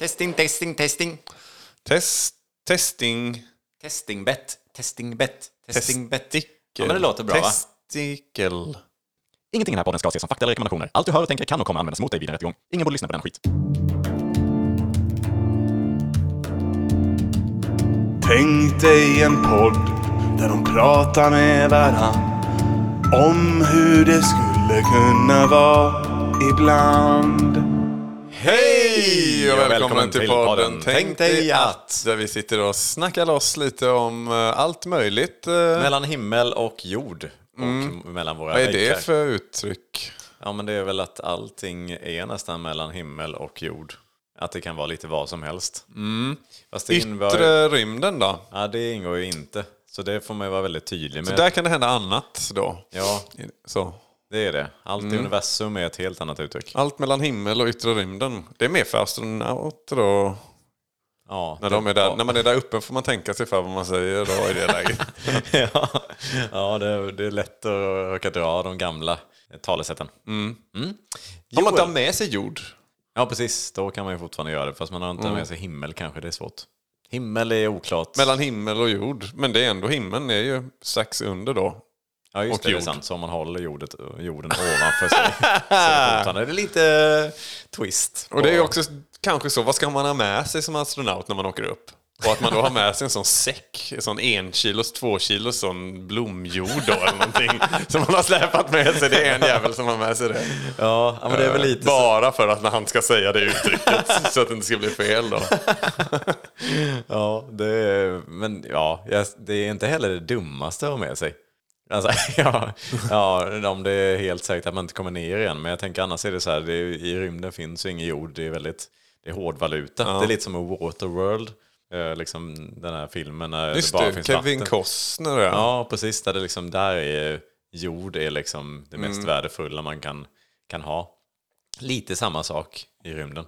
Testing, testing, testing. Test, testing, Testingbett, testingbett, testingbett. testikel. Ja, men det låter bra, va? Testikel. Ingenting i den här podden ska ses som fakta eller rekommendationer. Allt du hör och tänker kan och kommer användas mot dig vid en rättegång. Ingen borde lyssna på den skit. Tänk dig en podd där de pratar med varann om hur det skulle kunna vara ibland. Hej och Ja, välkommen, till podden Tänk dig att. Där vi sitter och snackar loss lite om eh, allt möjligt. eh. Mellan himmel och jord. Och mellan våra Vad är väggar. det för uttryck? Ja, men det är väl att allting är nästan mellan himmel och jord. Att det kan vara lite vad som helst. Fast det, inbör... Yttre rymden då? ja, det ingår ju inte. Så det får man ju vara väldigt tydlig Så med. där kan det hända annat då? Ja, Så. Det är det. Allt i universum är ett helt annat uttryck. Allt mellan himmel och yttre rymden. Det är mer för astronauter då? Ja, När, de är där, ja. när man är där uppe får man tänka sig för vad man säger då i det läget. ja, ja det, är- det är lätt att råka dra de gamla talesätten. Mm. Om man tar med sig jord. Ja, precis. Då kan man ju fortfarande göra det. Fast man har inte med sig himmel kanske. Det är svårt. Himmel är oklart. Mellan himmel och jord. Men det är ändå himmeln är ju strax under då. Ja, just och det, det är jord. sant. Så om man håller jordet, jorden ovanför sig så är det är lite twist. Och det är också kanske så, vad ska man ha med sig som astronaut när man åker upp? Och att man då har med sig en sån säck, en sån en kilos, två kilos sån blomjord då eller någonting. Som man har släpat med sig. Det är en jävel som har med sig det. Ja, men det är väl lite. Bara för att när han ska säga det uttrycket så att det inte ska bli fel då. Ja, det är, men ja, det är inte heller det dummaste att ha med sig. Alltså, ja, ja, om det är helt säkert att man inte kommer ner igen. Men jag tänker annars är det så här, det är, i rymden finns ju ingen jord. Det är väldigt, det är hårdvaluta. Det är lite som Waterworld. Eh, liksom den här filmen när Just det bara det, finns Kevin vatten. Costner ja. Ja, precis. Där, det liksom, där är jord är liksom det Mm. mest värdefulla man kan, kan ha. Lite samma sak i rymden.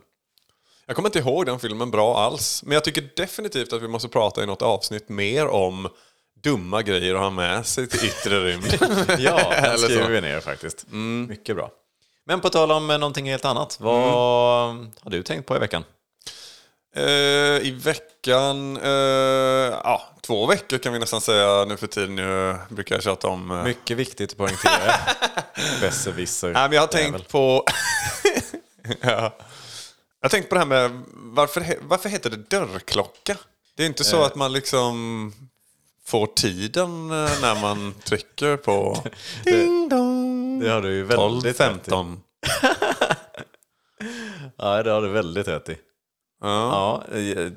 Jag kommer inte ihåg den filmen bra alls. Men jag tycker definitivt att vi måste prata i något avsnitt mer om dumma grejer att ha med sig till yttre rymd. Ja, den skriver vi ner faktiskt. Mycket bra. Men på tal om eh, någonting helt annat. Vad har du tänkt på i veckan? Eh, I veckan, eh, ja, två veckor kan vi nästan säga nu för tiden. Nu brukar jag tjata om... eh, Mycket viktigt att poängtera. Besserwisser. Nej, men jag har jävel. tänkt på... ja. Jag har tänkt på det här med varför, varför heter det dörrklocka? Det är inte så att man liksom får tiden eh, när man trycker på ding dong. Det har du ju 12, väldigt rätt i. 15. Ja, det har du väldigt rätt i. Ja. Ja, jag-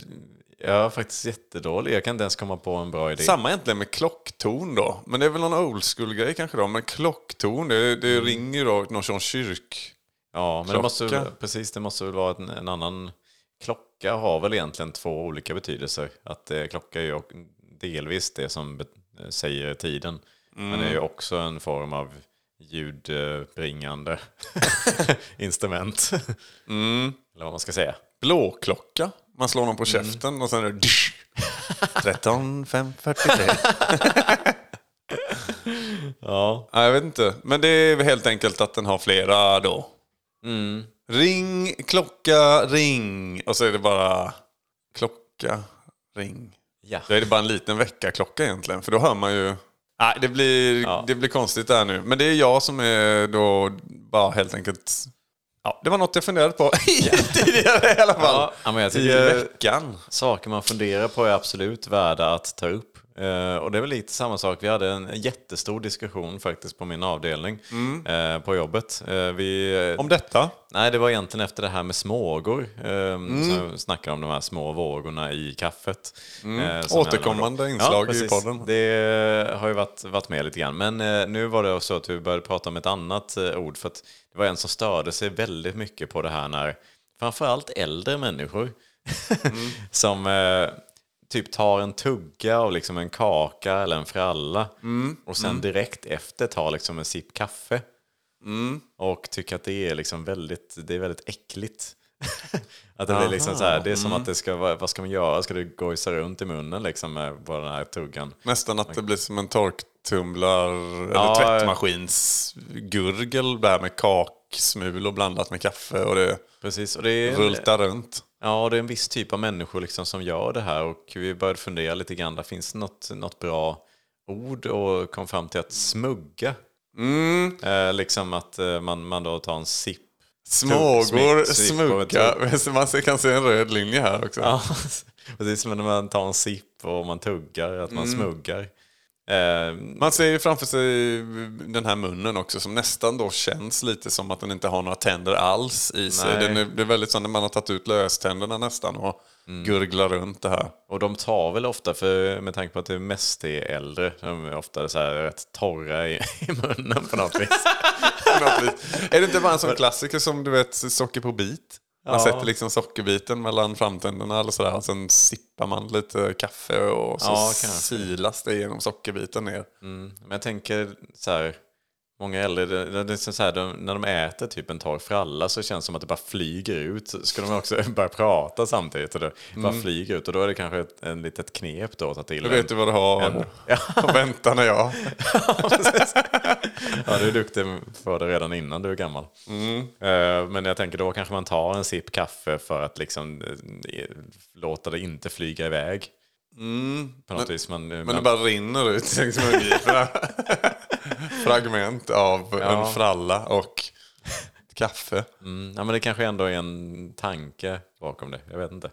jag är faktiskt jättedålig. Jag kan inte ens komma på en bra idé. Samma egentligen med klockton då. Men det är väl någon old school-grej kanske då. Men klockton, det, det Mm. ringer ju då någon sån kyrk... Ja, men det måste, precis, det måste väl vara en, en annan... Klocka har väl egentligen två olika betydelser. Att eh, klocka är delvis det som säger tiden. Men det är ju också en form av ljudbringande instrument. Eller vad man ska säga. Blåklocka. Man slår Mm. någon på käften och sen är det... 13, 5, 43. Ja, Ja, jag vet inte. Men det är helt enkelt att den har flera då. Mm. Ring, klocka, ring. Och så är det bara klocka, ring. Ja. Då är det bara en liten väckarklocka egentligen. För då hör man ju... Nej, det blir, Ja. det blir konstigt där nu. Men det är jag som är då bara helt enkelt... Ja, det var något jag funderade på tidigare i alla fall. Ja, men jag I tycker veckan. saker man funderar på är absolut värda att ta upp. Eh, och det är väl lite samma sak. Vi hade en jättestor diskussion faktiskt på min avdelning eh, på jobbet. Eh, vi, Mm. Om detta. Nej, det var egentligen efter det här med smågor. Mm. Som jag snackade om de här små vågorna i kaffet. Som Återkommande inslag i precis. podden. Det har ju varit, varit med lite grann. Men nu var det så att vi började prata om ett annat ord. För det var en som störde sig väldigt mycket på det här när framförallt äldre människor Mm. som eh, typ tar en tugga av liksom en kaka eller en fralla Mm. och sen direkt efter tar liksom en sipp kaffe. Mm. Och tycker att det är liksom väldigt, det är väldigt äckligt. att det blir liksom så här, det är som Mm. att det ska vad ska man göra? Ska det gojsa runt i munnen liksom med den här tuggan? Nästan att det blir som en torktumlar eller Ja, tvättmaskinsgurgel där med kaksmulor blandat med kaffe och det Precis, och det är... rultar runt. Ja, det är en viss typ av människor liksom som gör det här och vi började fundera lite grann. Där finns det något, något bra ord och kom fram till att smugga. Mm. Eh, liksom att eh, man, man då tar en sipp. Smågor, smugga. Man kan se en röd linje här också. Ja, precis som när man tar en sipp och man tuggar, att man smuggar. Eh, Man ser ju framför sig den här munnen också som nästan då känns lite som att den inte har några tänder alls i sig. Den är, det är väldigt som när man har tagit ut löständerna nästan och gurglar runt det här. och de tar väl ofta, för, med tanke på att det mest är äldre, de är ofta så här rätt torra i, i munnen på något vis. På något vis. är det inte bara en sån klassiker som du vet socker på bit? Man Ja. sätter liksom sockerbiten mellan framtänderna eller sådär och sen sippar man lite kaffe och så Ja, silas det genom sockerbiten ner. Men jag tänker så här, många äldre, det, det, är så här, de, när de äter typ en torr fralla så känns det som att det bara flyger ut. Så ska de också börja prata samtidigt och det bara flyger ut. Och då är det kanske ett en litet knep då att ta till. Då vet du vad du har en- och vänta när jag... Ja, du är duktig för det redan innan du är gammal. Eh, Men jag tänker då kanske man tar en sipp kaffe för att liksom eh, låta det inte flyga iväg. På något vis. Man, Men man, det bara rinner ut längs mungiporna. Fragment av Ja. en fralla och kaffe. mm, ja, men det kanske ändå är en tanke bakom det. Jag vet inte.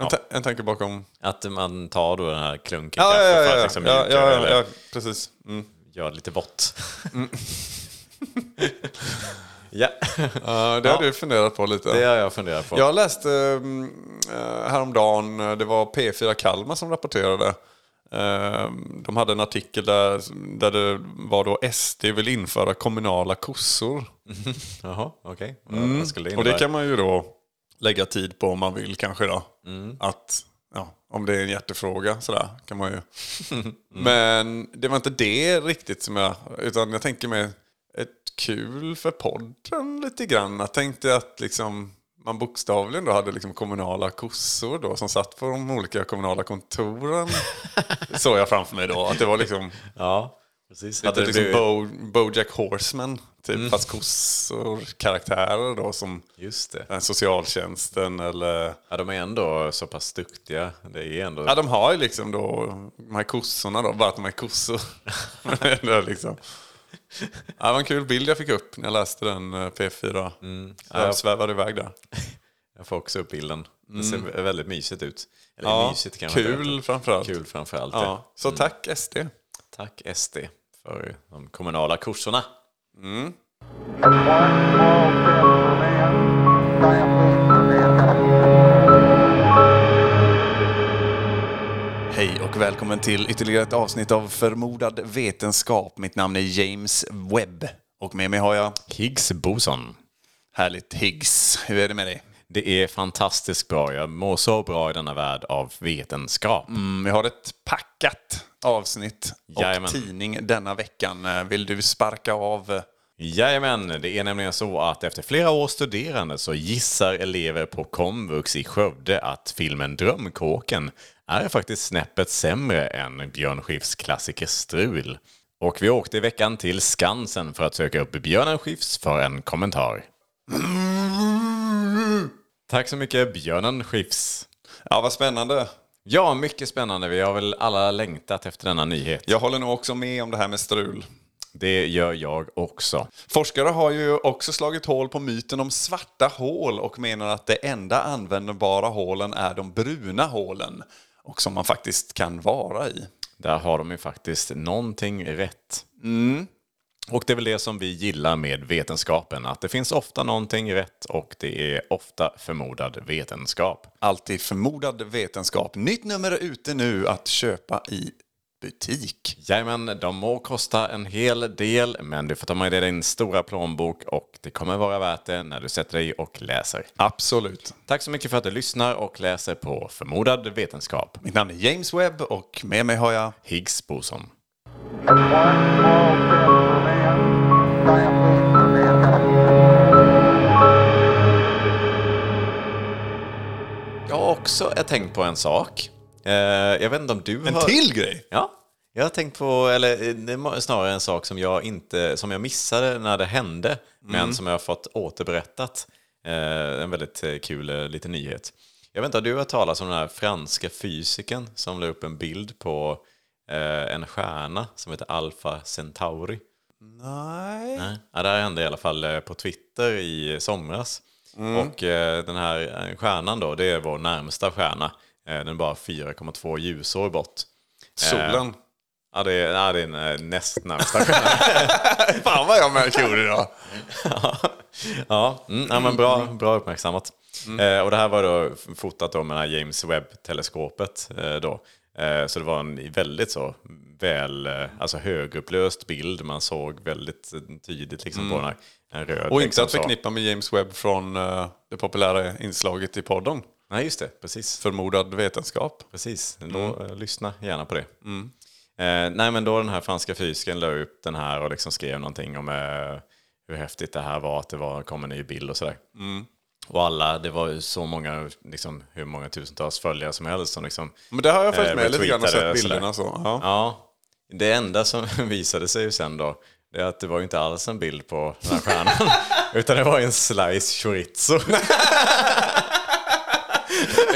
En, ta- en tanke bakom... Att man tar då den här klunken Ja, kaffe ja, för ja, att ja, liksom ja, mjuka ja, ja, ja precis. Mm. det lite vått. ja, Ja, det har du funderat på lite. det har jag funderat på. Jag läste um, häromdagen, eh, det var P4 Kalmar som rapporterade. Eh, De hade en artikel där, där det var då SD vill införa kommunala kossor. Jaha, okej. Skulle det Och det kan man ju då lägga tid på om man vill kanske då. Mm. Att, ja, om det är en hjärtefråga sådär kan man ju. Men det var inte det riktigt som jag, utan jag tänker mig ett kul för podden lite grann. Jag tänkte att liksom man bokstavligen då hade liksom kommunala kossor då som satt på de olika kommunala kontoren. såg jag framför mig då. Att det var liksom Ja, precis. Hade det liksom blivit- Bo, Bojack Horseman. Typ, Fast kossor, karaktärer då som Just det. socialtjänsten eller... Ja, de är ändå så pass duktiga. Det är ändå... Ja, de har ju liksom då de här kossorna då, bara att de är kossor. Liksom... Det var en kul bild jag fick upp när jag läste den eh, P4. Så jag svävade iväg där. Jag får också upp bilden. Det ser väldigt mysigt ut. Eller Ja, mysigt inte kul framförallt. Kul framförallt. Ja. Så tack SD. Tack SD för de kommunala kurserna. One Hej och välkommen till ytterligare ett avsnitt av Förmodad vetenskap. Mitt namn är James Webb. Och med mig har jag Higgs boson. härligt Higgs. Hur är det med dig? Det är fantastiskt bra. Jag mår så bra i denna värld av vetenskap. Mm, vi har ett packat avsnitt och Jajamän. tidning denna veckan. Vill du sparka av? Jajamän, det är nämligen så att efter flera års studerande så gissar elever på komvux i Skövde att filmen Drömkåken är faktiskt snäppet sämre än Björn Skifs klassiker Strul. Och vi åkte i veckan till Skansen för att söka upp Björn Skifs för en kommentar. Tack så mycket Björnen Skifs. Ja, vad spännande. Ja, mycket spännande. Vi har väl alla längtat efter denna nyhet. Jag håller nog också med om det här med strul. Det gör jag också. Forskare har ju också slagit hål på myten om svarta hål och menar att det enda användbara hålen är de bruna hålen. Och som man faktiskt kan vara i. Där har de ju faktiskt någonting rätt. Mm. Och det är väl det som vi gillar med vetenskapen, att det finns ofta någonting rätt och det är ofta förmodad vetenskap. Alltid förmodad vetenskap. Nytt nummer är ute nu att köpa i butik. Jajamän, de må kosta en hel del, men du får ta med dig din stora plånbok och det kommer vara värt det när du sätter dig och läser. Absolut. Tack så mycket för att du lyssnar och läser på Förmodad vetenskap. Mitt namn är James Webb och med mig har jag Higgs boson. Jag har också tänkt på en sak. Eh, jag vet inte om du en har... till grej. Ja, jag har tänkt på, eller eh, det är snarare en sak som jag, inte, som jag missade när det hände, men som jag har fått återberättat. Eh, en väldigt kul liten nyhet. Jag vet inte, har du hört talas om den här franska fysikern som la upp en bild på en stjärna som heter Alpha Centauri? Nej. Nej. Ja, det här hände i alla fall på Twitter i somras. Och eh, den här stjärnan då, det är vår närmsta stjärna. Eh, den är bara 4,2 ljusår bort. Solen. Ja, det är, ja, det är eh, näst närmsta. Fan vad jag märker idag. ja, mm, ja, men bra, bra uppmärksammat. Eh, och det här var då fotat då med James Webb-teleskopet. Eh, då. Eh, så det var en väldigt så väl, eh, alltså högupplöst bild. Man såg väldigt eh, tydligt liksom på den här. En röd, Och inte liksom att förknippa med James Webb från eh, det populära inslaget i podden. Nej, just det. Precis. Förmodad vetenskap. Precis, då, eh, lyssna gärna på det. Eh, nej men då den här franska fysikern la upp den här och liksom skrev någonting om eh, hur häftigt det här var, att det var, kom en ny bild och sådär. Och alla, det var ju så många, liksom, hur många tusentals följare som helst som liksom... Men det har jag följt eh, med lite grann och sett bilderna så. Ja. Ja, det enda som visade sig sen då, det är att det var ju inte alls en bild på den här stjärnan. utan det var en slice chorizo.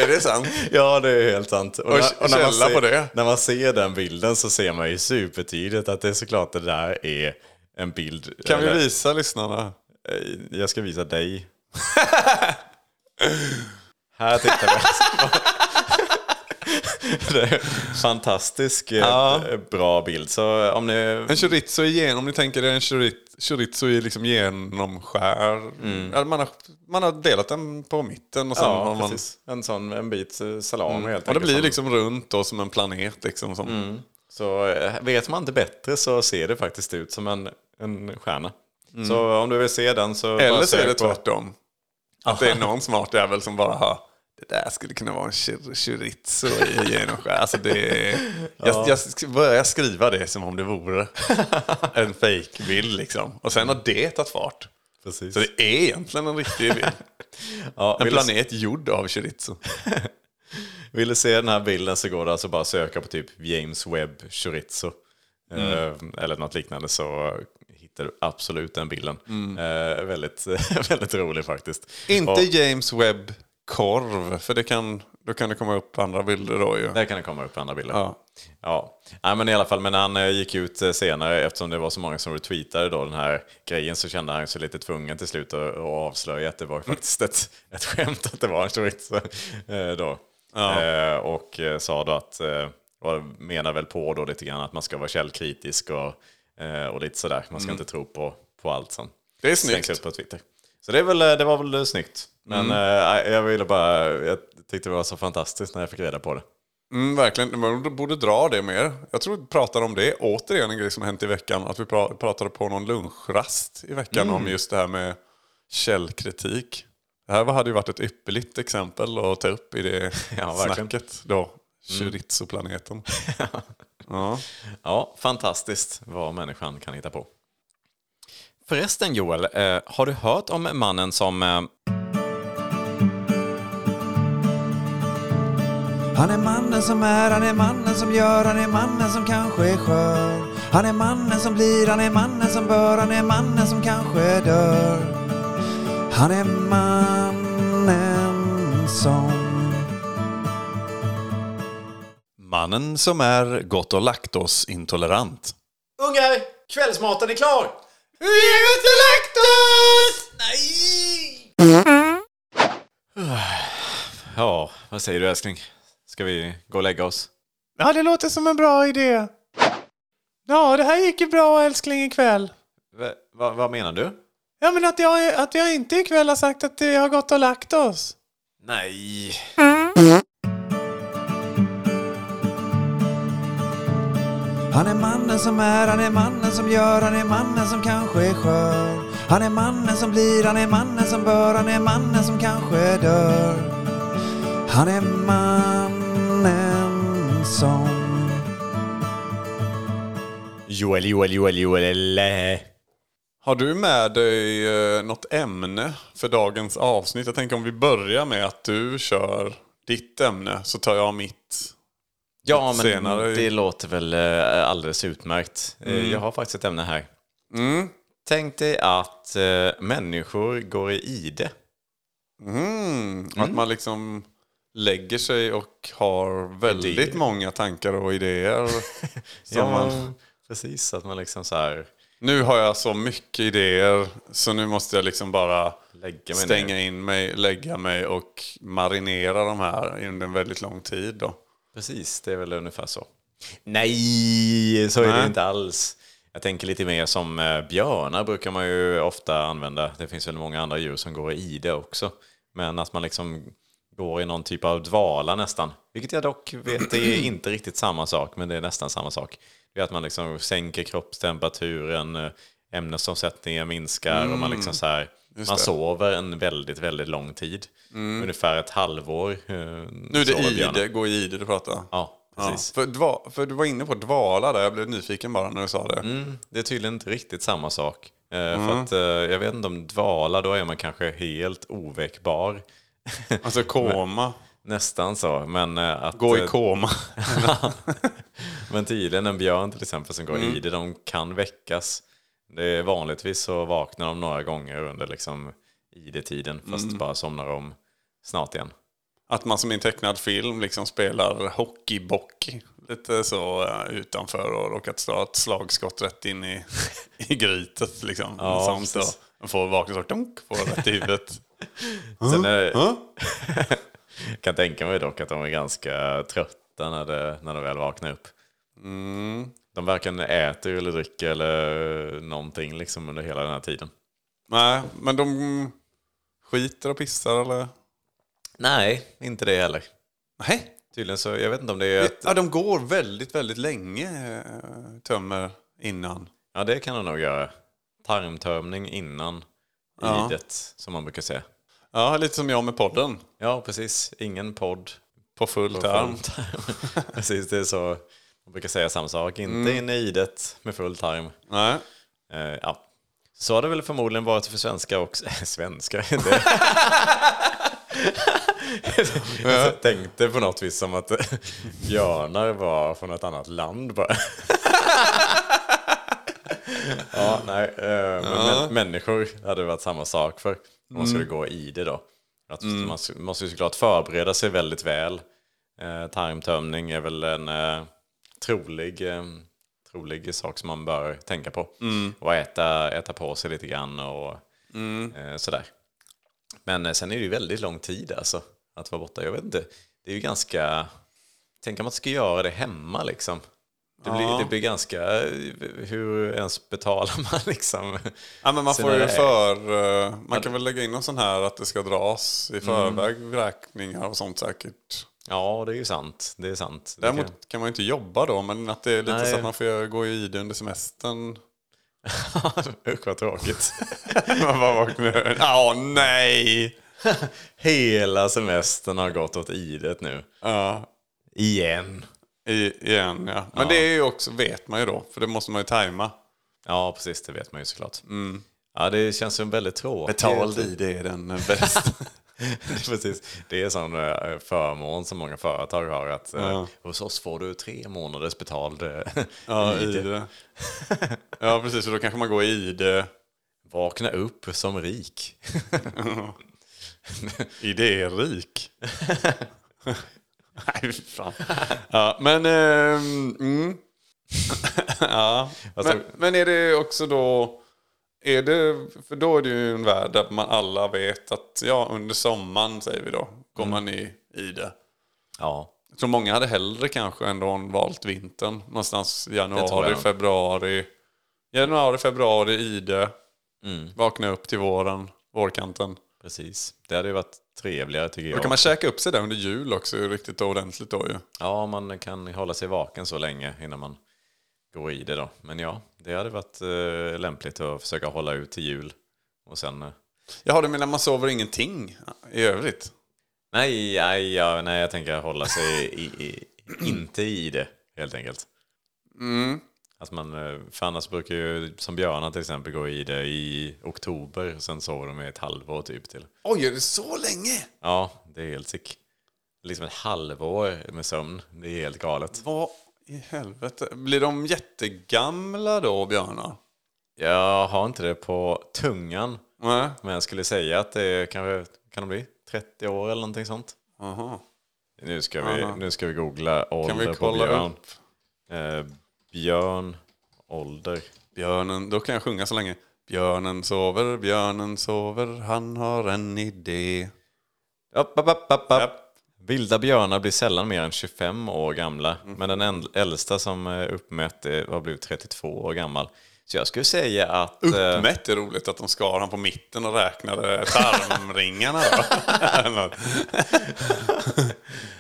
Är det sant? Ja, det är helt sant. Och källa ser, på det. När man ser den bilden så ser man ju supertydligt att det är såklart det där är en bild. Kan vi eller- visa lyssnarna? Eh, Jag ska visa dig. Här tittar vi. det är en fantastisk eh, Ja. bra bild. Så om ni... En chorizo igenom, om ni tänker er en chorit- chorizo är liksom genomskär. Ja, man, har, man har delat den på mitten och sen har Ja, man... precis. En sån en bit eh, salami helt Och det blir som- liksom runt då som en planet. Liksom, som, Så eh, vet man inte bättre så ser det faktiskt ut som en, en stjärna. Så om du vill se den så... Mm. Eller så är det tvärtom. Att det är någon smart jävel som bara har det där skulle kunna vara en chir- chorizo i genomskär. Alltså det är, jag, jag börjar skriva det som om det vore en fake-bild liksom. Och sen har det tagit fart. Precis. Så det är egentligen en riktig bild. ja, En planet gjord av chorizo. vill du se den här bilden så går det alltså bara att söka på typ James Webb chorizo. Mm. Eh, eller något liknande så hittar du absolut den bilden. Mm. Eh, väldigt, väldigt rolig faktiskt. Inte Och James Webb korv, för det kan, då kan det komma upp andra bilder då ju. där kan det komma upp andra bilder. Ja. Ja, Nej, men i alla fall, men när han eh, gick ut eh, senare, eftersom det var så många som retweetade då den här grejen, så kände han sig lite tvungen till slut att, att avslöja att det var faktiskt ett, ett skämt att det var en chorizo. eh, då. Eh, och sa då att, och menar väl på då lite grann att man ska vara källkritisk och, och lite sådär. Man ska inte tro på, på allt som Det är slängs snyggt. ut på Twitter. Så det, är väl, det var väl snyggt. Men eh, jag ville bara, jag tyckte det var så fantastiskt när jag fick reda på det. Mm, verkligen, man borde dra det mer. Jag tror vi pratar om det. Återigen en grej som hänt i veckan. Att vi pra- pratade på någon lunchrast i veckan Mm. om just det här med källkritik. Det här hade ju varit ett ypperligt exempel att ta upp i det Ja, verkligen. Mm. snacket då. Chorizo-planeten. ja. Ja, fantastiskt vad människan kan hitta på. Förresten Joel, eh, har du hört om mannen som... Eh, Han är mannen som är, han är mannen som gör, han är mannen som kanske är skör. Han är mannen som blir, han är mannen som bör, han är mannen som kanske dör. Han är mannen som... Mannen som är gott och laktosintolerant. Ungar, kvällsmaten är klar! Ja, vad säger du älskling? Ska vi gå och lägga oss? Ja, det låter som en bra idé. Ja, det här gick ju bra älskling ikväll. Va, va, vad menar du? Ja, men att jag, att jag inte ikväll har sagt att vi har gått och lagt oss. Nej. Han är mannen som är, han är mannen som gör, han är mannen som kanske är skör. Han är mannen som blir, han är mannen som bör, han är mannen som kanske dör. Han är mannen som... Joel, Joel, Joel, Joel. Har du med dig eh, något ämne för dagens avsnitt? Jag tänker om vi börjar med att du kör ditt ämne så tar jag mitt. Ja, men senare. det låter väl eh, alldeles utmärkt. Eh, Jag har faktiskt ett ämne här. Tänk dig att eh, människor går i ide. Mm, Att man liksom lägger sig och har väldigt Idéer. många tankar och idéer. ja, man, precis. Att man liksom så här nu har jag så mycket idéer så nu måste jag liksom bara stänga ner. in mig, lägga mig och marinera de här under en väldigt lång tid. Då. Precis, det är väl ungefär så. Nej, så är det Nej. ju inte alls. Jag tänker lite mer som eh, björnar brukar man ju ofta använda. Det finns väl många andra djur som går i det också. Men att man liksom går i någon typ av dvala nästan. Vilket jag dock vet är inte riktigt samma sak, men det är nästan samma sak. Det är att man liksom sänker kroppstemperaturen, eh, ämnesomsättningen minskar och man liksom så här, man det. sover en väldigt, väldigt lång tid. Ungefär ett halvår. eh, Nu är det ide, gå i ide du pratar. Ja, Ja, precis. för, dva, för du var inne på dvala där, jag blev nyfiken bara när du sa det. Mm, det är tydligen inte riktigt samma sak. Eh, För att, eh, jag vet inte om dvala, då är man kanske helt oväckbar. Alltså koma, Nästan så. Men, att, gå i koma. men tydligen en björn till exempel som går Mm. i det, de kan väckas. Det är vanligtvis så vaknar de några gånger under liksom ID-tiden, fast Mm. bara somnar om snart igen. Att man som i en tecknad film liksom spelar hockeybock lite så eh, utanför och råkat slå ett slagskott rätt in i, i grytet. Liksom. Ja, Sånt då. Man får vakna så dunk, får rätt i huvudet. Sen är jag kan tänka mig dock att de är ganska trötta när, det, när de väl vaknar upp. Mm. De varken äter eller dricker eller någonting liksom under hela den här tiden. Nej, men de skiter och pissar eller? Nej, inte det heller. Nej. Tydligen så, jag vet inte om det är ett... Ja, de går väldigt, väldigt länge, eh, tömmer innan. Ja, det kan de nog göra. Tarmtömning innan Ja. idet, som man brukar säga. Ja, lite som jag med podden. Ja, precis. Ingen podd På full på tarm. full tarm. precis, det är så. Man brukar säga samma sak. Inte Mm. inne i idet med full tarm. Nej. Eh, ja. Så har det väl förmodligen varit för svenskar också. svenskar? Det... Jag tänkte på något vis som att björnar var från ett annat land bara. ja, nej. eh, Men mä- människor hade det varit samma sak för. Om man skulle gå i det då. Att Man s- måste ju såklart förbereda sig väldigt väl. Eh, tarmtömning är väl en eh, trolig, eh, trolig sak som man bör tänka på. Och äta, äta på sig lite grann och eh, sådär. Men eh, sen är det ju väldigt lång tid alltså att vara borta. Jag vet inte. Det är ju ganska... Tänk om man ska göra det hemma liksom. Det blir, det blir ganska... Hur ens betalar man liksom? Ja, men man får ju för... Man kan väl lägga in någon sån här att det ska dras Mm. i förväg, räkningar och sånt säkert. Ja, det är ju sant. Det är sant. Kan- Däremot kan man ju inte jobba då, men att det är lite Nej. så att man får gå i det under semestern. Usch vad tråkigt. man bara vaknar Ja, nej! Hela semestern har gått åt idet nu. Ja, Igen. i, igen ja. Men det är ju också, vet man ju då, för det måste man ju tajma. Ja, precis. Det vet man ju såklart. Ja, det känns som väldigt tråkigt. Betald i det är den bästa. Precis. Det är en sån eh, förmån som många företag har. Att eh, Ja. hos oss får du tre månaders betald eh, ja, ID. Ja, precis. Och då kanske man går i det. Vakna upp som rik. Idérik. Nej, fan. Ja, men... ehm, mm. ja. Alltså- men, men är det också då... Är det, för då är det ju en värld där man alla vet att ja, under sommaren, säger vi då, går man i, i det. Ja, Jag tror många hade hellre kanske ändå valt vintern. Någonstans januari, februari. Januari, februari, ide. Vakna upp till våren, vårkanten. precis. Det hade ju varit trevligare tycker Då jag. kan man käka upp sig där under jul också riktigt ordentligt då ju. Ja, man kan hålla sig vaken så länge innan man går i det då. Men ja, det hade varit eh, lämpligt att försöka hålla ut till jul. Och sen... Eh, Jaha, du menar man sover ingenting i övrigt? nej, nej, ja, nej, jag tänker hålla sig i, i, inte i det helt enkelt. Att man, eh, för annars brukar ju som björnar till exempel gå i det i oktober. och Sen sover de i ett halvår typ till. Oj, är det så länge? Ja, det är helt sick. Liksom ett halvår med sömn. Det är helt galet. Vad i helvete? Blir de jättegamla då, björnar? Jag har inte det på tungan. Nej. Men jag skulle säga att det är kanske kan det bli 30 år eller någonting sånt. Aha. Nu ska vi, nu ska vi googla ålder Kan vi på kolla björn. upp Eh, björn, ålder. björnen? Då kan jag sjunga så länge. Björnen sover, björnen sover, han har en idé. Upp, upp, upp, upp, upp. Vilda björnar blir sällan mer än 25 år gamla. Mm. Men den äl- äldsta som är uppmätt eh, har blivit 32 år gammal. Så jag skulle säga att... eh, Uppmätt är roligt att de skar han på mitten och räknade tarmringarna.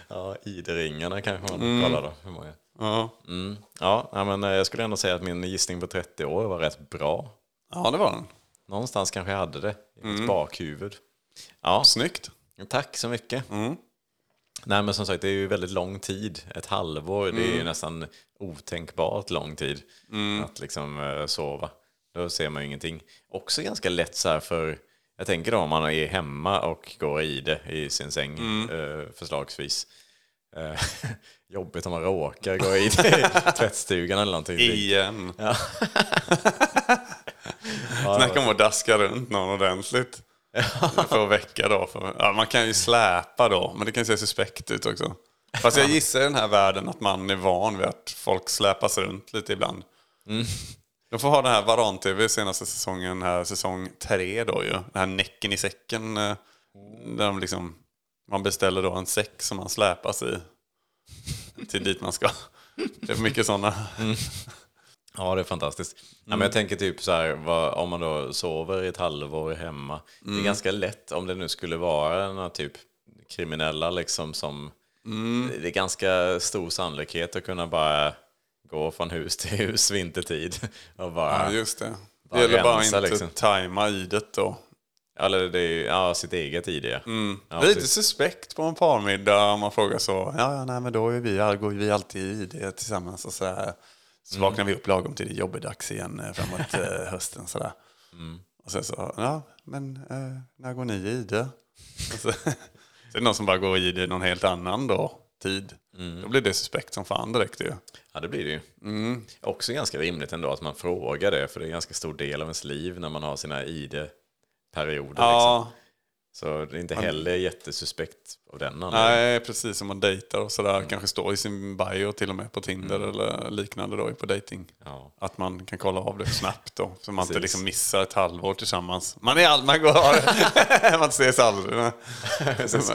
Ja, ideringarna kanske man Mm. kollar då. Hur många? ja. Mm. Ja, men eh, jag skulle ändå säga att min gissning på 30 år var rätt bra. ja, det var den. Någonstans kanske jag hade det i Mm. mitt bakhuvud. Ja, Snyggt. tack så mycket. Mm. Nej, men som sagt, det är ju väldigt lång tid. Ett halvår, det Mm. är ju nästan otänkbart lång tid att liksom eh, sova. Då ser man ju ingenting. Också ganska lätt så här för, jag tänker då om man är hemma och går i det i sin säng, Mm. eh, förslagsvis. Eh, jobbigt om man råkar gå i det i tvättstugan eller någonting. Igen. Ja. Snacka om att daska runt någon ordentligt. För att väcka då. För, ja, man kan ju släpa då, men det kan se suspekt ut också. Fast jag gissar i den här världen att man är van vid att folk släpas runt lite ibland. De får ha den här Varan-TV senaste säsongen, här, säsong tre då ju. Den här näcken i säcken. eh, Där de liksom, man beställer då en säck som man släpas i. Till dit man ska. Det är för mycket sådana. Ja, det är fantastiskt. Ja, men jag tänker typ så här, vad, om man då sover i ett halvår hemma. Det är ganska lätt om det nu skulle vara några typ kriminella liksom som... Det är ganska stor sannolikhet att kunna bara gå från hus till hus vintertid. Och bara, Ja, just det. Bara Det gäller bara rensa, inte liksom. tajma idet då. Eller det är ja, sitt eget ID. Ja, är lite precis. suspekt på en parmiddag om man frågar så. Ja, ja nej, men då är vi, går vi alltid i det tillsammans. Och så här. Så vaknar vi upp lagom till det är jobbdags igen eh, framåt eh, hösten. Så där. Och sen så, ja, men eh, när går ni i det? Så, så är det någon som bara går i det någon helt annan då, tid. Då blir det suspekt som fan direkt ju. Ja, det blir det ju. Också ganska rimligt ändå att man frågar det, för det är en ganska stor del av ens liv när man har sina ID-perioder. Liksom. Ja, Så det är inte heller jättesuspekt av den anledningen. Nej, precis. Som man dejtar och sådär. Kanske står i sin bio till och med på Tinder eller liknande då på dating. Ja. Att man kan kolla av det snabbt då. Så man inte liksom missar ett halvår tillsammans. Man är all, man går, man ses aldrig.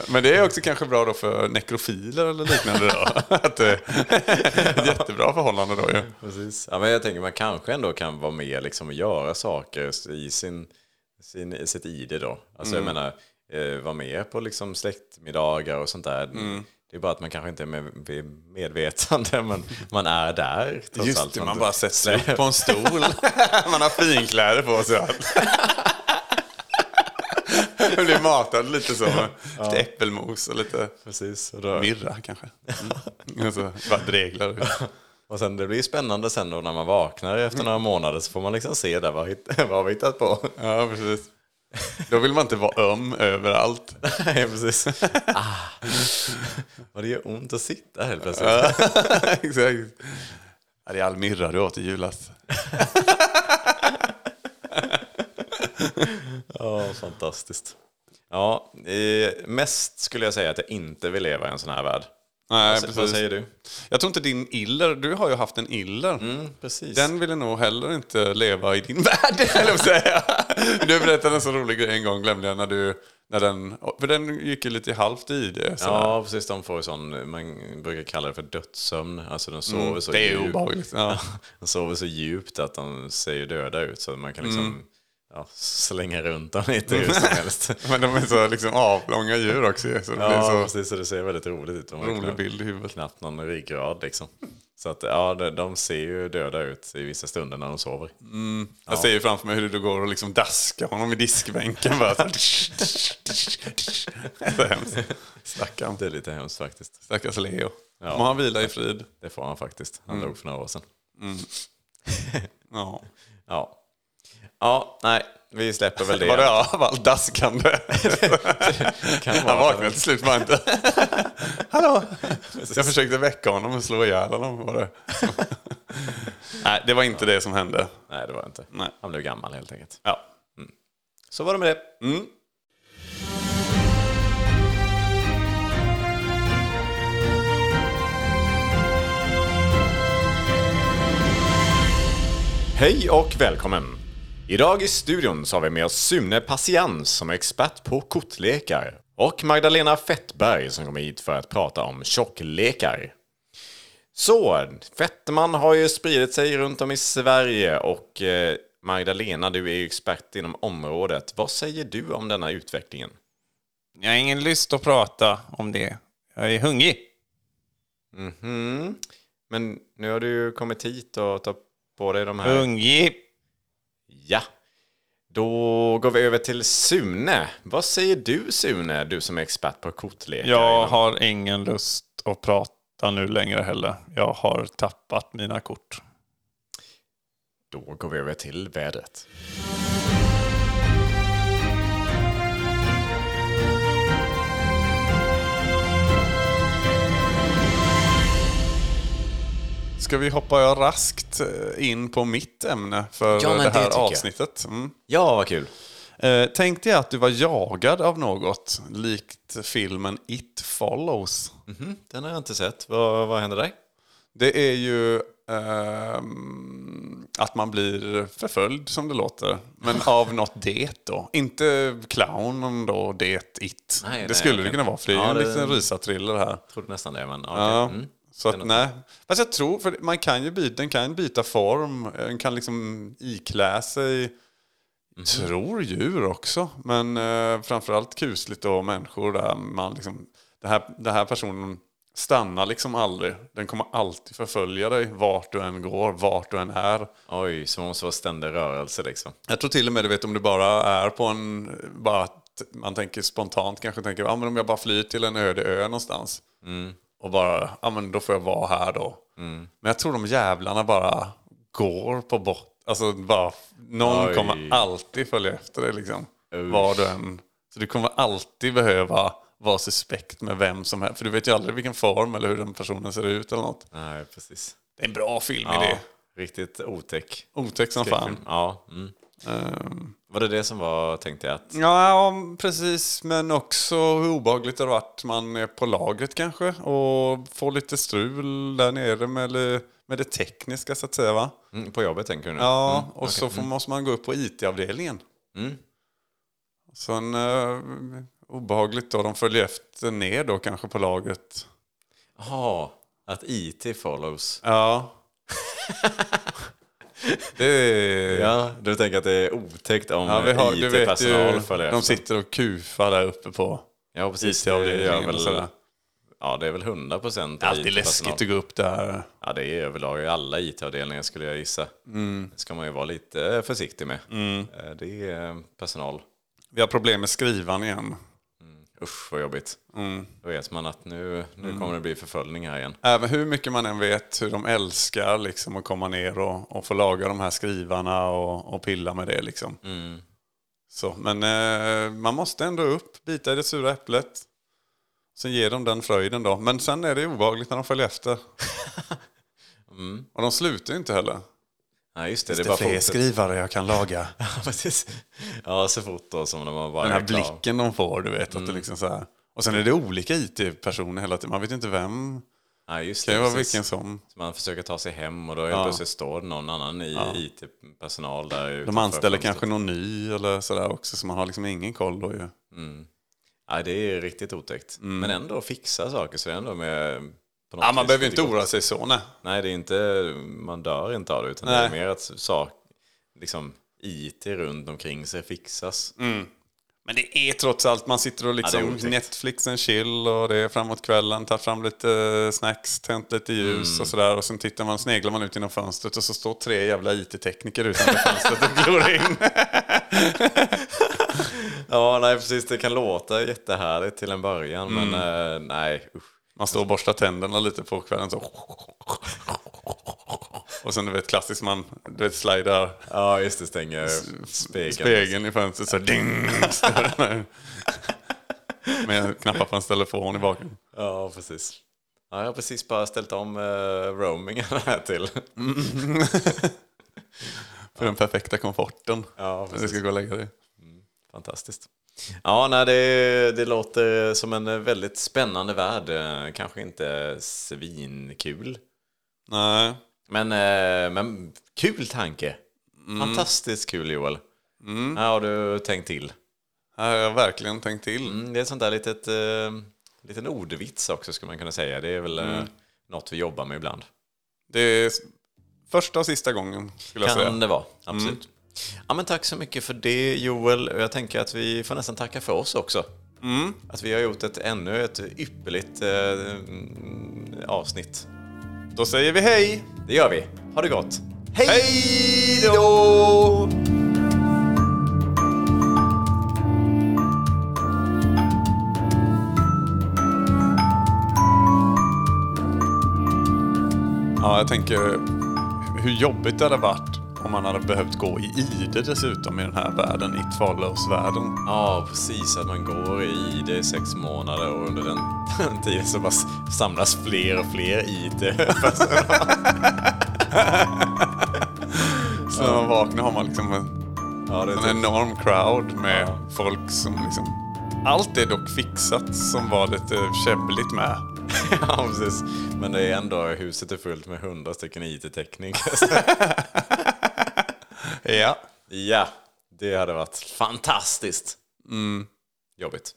Men det är också kanske bra då för nekrofiler eller liknande då. Att, eh, ett jättebra förhållande då ju. Precis. Ja, men jag tänker man kanske ändå kan vara med liksom, och göra saker i, sin, sin, sitt ID då. Alltså Mm. jag menar, eh, vara med på liksom, släktmiddagar och sånt där. Mm. Det är bara att man kanske inte är med, medvetande, men man är där. trots Just allt. det, Man man bara sätter sig upp på en stol. man har finkläder på sig. Man blir matad lite så. Lite äppelmos och lite Precis. Och, då, mirra kanske. Mm. Och så bara dreglar ut. och sen det blir spennande sen då när man vaknar efter några månader så får man liksom se där vad, vad har vi hittat på. Ja, precis. Då vill man inte vara öm överallt. Nej, precis. Ah. Och det gör ont att sitta helt plötsligt. Exakt. Det är all mirra du åt i julas. Ja, fantastiskt. Ja, eh, mest skulle jag säga att jag inte vill leva i en sån här värld. Nej, Vad, vad säger du? Jag tror inte din iller, du har ju haft en iller. Mm, precis. Den ville nog heller inte leva i din värld, eller säga. Du berättade en så rolig grej en gång, glömde jag, när du... När den, för den gick ju lite halvt i det. sådär. Ja, precis. De får sån, man brukar kalla det för dödssömn. Alltså de sover så det är djupt. obehagligt. Ja. De sover så djupt att de ser döda ut. Så man kan liksom ja, slänga runt dem lite hur som helst. Men de är så liksom avlånga djur också så det Ja, så precis. Så det ser väldigt roligt ut. De rolig bild i huvudet. Knappt någon ryggrad liksom. Så att ja, de, de ser ju döda ut i vissa stunder när de sover. Jag ser ju framför mig hur du går och liksom daskar honom i diskbänken. Bara så. så hemskt. Stackarn. Det är lite hemskt faktiskt. Stackars Leo. Ja. Må han vila i frid. Det får han faktiskt. Han dog för några år sedan. Ja. Ja. Ja, nej. Vi släpper väl det. Var det av allt daskande? Han vaknade till slut bara inte. Hallå! Jag försökte väcka honom och slå ihjäl honom. Var det. Nej, det var inte det som hände. Nej, det var det inte. Nej. Han blev gammal helt enkelt. Ja. Mm. Så var det med det. Mm. Hej och välkommen! Idag i studion så har vi med oss Sune Patiens som är expert på kortlekar och Magdalena Fettberg som kommer hit för att prata om tjocklekar. Så, fetman har ju spridit sig runt om i Sverige och eh, Magdalena, du är ju expert inom området. Vad säger du om denna utvecklingen? Jag har ingen lust att prata om det. Jag är hungrig. Mhm. Men nu har du ju kommit hit och tagit på dig de här... Hungrig. Ja. Då går vi över till Sune. Vad säger du Sune, du som är expert på kortlekar? Jag har ingen lust att prata nu längre heller. Jag har tappat mina kort. Då går vi över till vädret. Ska vi hoppa raskt eh, in på mitt ämne för Ja, det det här jag. avsnittet? Mm. Ja, vad kul. Eh, tänk dig att du var jagad av något, likt filmen It Follows. Mhm, Den har jag inte sett. Vad, vad händer där? Det är ju ehm, att man blir förföljd, som det låter. Men av något det då. Inte clownen då, det, it. Nej, det nej, skulle det kunna vara, för det är ju Ja, en det- liten rysarthriller här. Jag trodde nästan det, men okej. Ja, Mm. Så att nej. Fast jag tror, för man kan ju byta, den kan byta form. Den kan liksom iklä sig, Mhm. tror djur också. Men eh, framförallt kusligt då människor där man liksom, det här, den här personen stannar liksom aldrig. Den kommer alltid förfölja dig vart du än går, vart du än är. Oj, som om så ständig rörelse liksom. Jag tror till och med du vet om du bara är på en, bara man tänker spontant kanske tänker, ja men om jag bara flyr till en öde ö någonstans. Och bara, ja men då får jag vara här då. Men jag tror de jävlarna bara går på bort. Alltså bara, någon Oj. kommer alltid följa efter dig liksom. Usch. Var du än. Så du kommer alltid behöva vara suspekt med vem som helst. För du vet ju aldrig vilken form eller hur den personen ser ut eller något. Nej, precis. Det är en bra film i Ja, det. riktigt otäck. Otäck som fan. Ja. Mm. Ehm, Var det det som var, tänkte jag, att... Ja, precis. Men också hur obehagligt det har varit. Man är på lagret kanske och får lite strul där nere med, med det tekniska så att säga va? Mm, på jobbet tänker du nu? Ja, Mm, och så får, måste man gå upp på IT-avdelningen. Mm. Sen uh, obehagligt då, de följer efter ner då kanske på lagret. Jaha, att IT follows. Ja. det. Ja, du tänker att det är otäckt om Ja, har, IT-personal ju, följer de sitter och kufar där uppe på Ja, precis. Det gör väl... Ja, det är väl 100 procent Alltid läskigt att gå upp där. Ja, det är överlag i alla IT-avdelningar skulle jag gissa. Mm. Det ska man ju vara lite försiktig med. Eh, Det är personal. Vi har problem med skrivaren igen. Usch vad jobbigt. Mm. Då vet man att nu, nu kommer det bli förföljning här igen. Även hur mycket man än vet hur de älskar liksom, att komma ner och, och få laga de här skrivarna och, och pilla med det. Liksom. Så, men eh, man måste ändå upp, bita i det sura äpplet. Sen ger de den fröjden då. Men sen är det obehagligt när de följer efter. Och de slutar ju inte heller. Nej, just det. Det Det är fler skrivare jag kan laga. Ja, precis. Ja, så fort då som de har bara Den här blicken de får, du vet. Att det liksom så här. Och sen är det olika IT-personer hela tiden. Man vet inte vem. Ja, just Det kan det. vara vilken som. Så Man försöker ta sig hem och då helt Ja. plötsligt står någon annan i IT-personal där De anställer kanske någon ny eller sådär också. Så man har liksom ingen koll då ju. Ja, det är riktigt otäckt. Men ändå fixa saker så det är ändå med... Mm. Ja, man behöver lite inte oroa sig så, nej. Nej, det är inte... Man dör inte av det utan det Nej. är mer att sak... Liksom IT runt omkring sig fixas. Men det är trots allt, man sitter och Ja, det liksom otäckt. Netflix en chill och det är framåt kvällen, tar fram lite snacks, tänt lite ljus Mm. och sådär. Och sen tittar man, sneglar man ut genom fönstret och så står tre jävla IT-tekniker utanför fönstret och glor in. Ja, nej precis. Det kan låta jättehärligt till en början, Mm. men eh, nej. Usch. Man står och borstar tänderna lite på kvällen så. Och sen du vet klassiskt man, du vet slidar Ja, just det. Stänger spegeln. spegeln i fönstret så ding. Med knappar på en telefon i bakgrunden. Ja, precis. Ja, jag har precis bara ställt om uh, roamingen här till. För den perfekta komforten. Ja, När du precis. ska gå och lägga dig. Fantastiskt. Ja, nej, det, det låter som en väldigt spännande värld. Kanske inte svinkul. Nej. Men, eh, men kul tanke. Fantastiskt kul Joel. Här har du tänkt till. Här har jag verkligen tänkt till. Mm, det är ett sånt där litet, eh, liten ordvits också skulle man kunna säga. Det är väl eh, något vi jobbar med ibland. Det är första och sista gången skulle jag Kan säga. det vara, absolut. Ja, men tack så mycket för det Joel. Jag tänker att vi får nästan tacka för oss också. Att vi har gjort ett, ännu ett ypperligt eh, mm, avsnitt. Då säger vi hej! Det gör vi. Ha det gott. Hej! Hej då! Ja, jag tänker hur jobbigt det hade varit om man hade behövt gå i ide dessutom i den här världen, i Kvarlös-världen. Ja, precis. Att man går i det i sex månader och under den, den tiden så bara samlas fler och fler i det. Så när man vaknar har man liksom en, Ja, en typ, enorm crowd med folk som liksom... Allt är dock fixat som var lite käbbligt med. ja, precis. Men det är ändå, huset är fullt med hundra stycken IT-tekniker. Ja. ja, det hade varit fantastiskt. Mm. Jobbigt.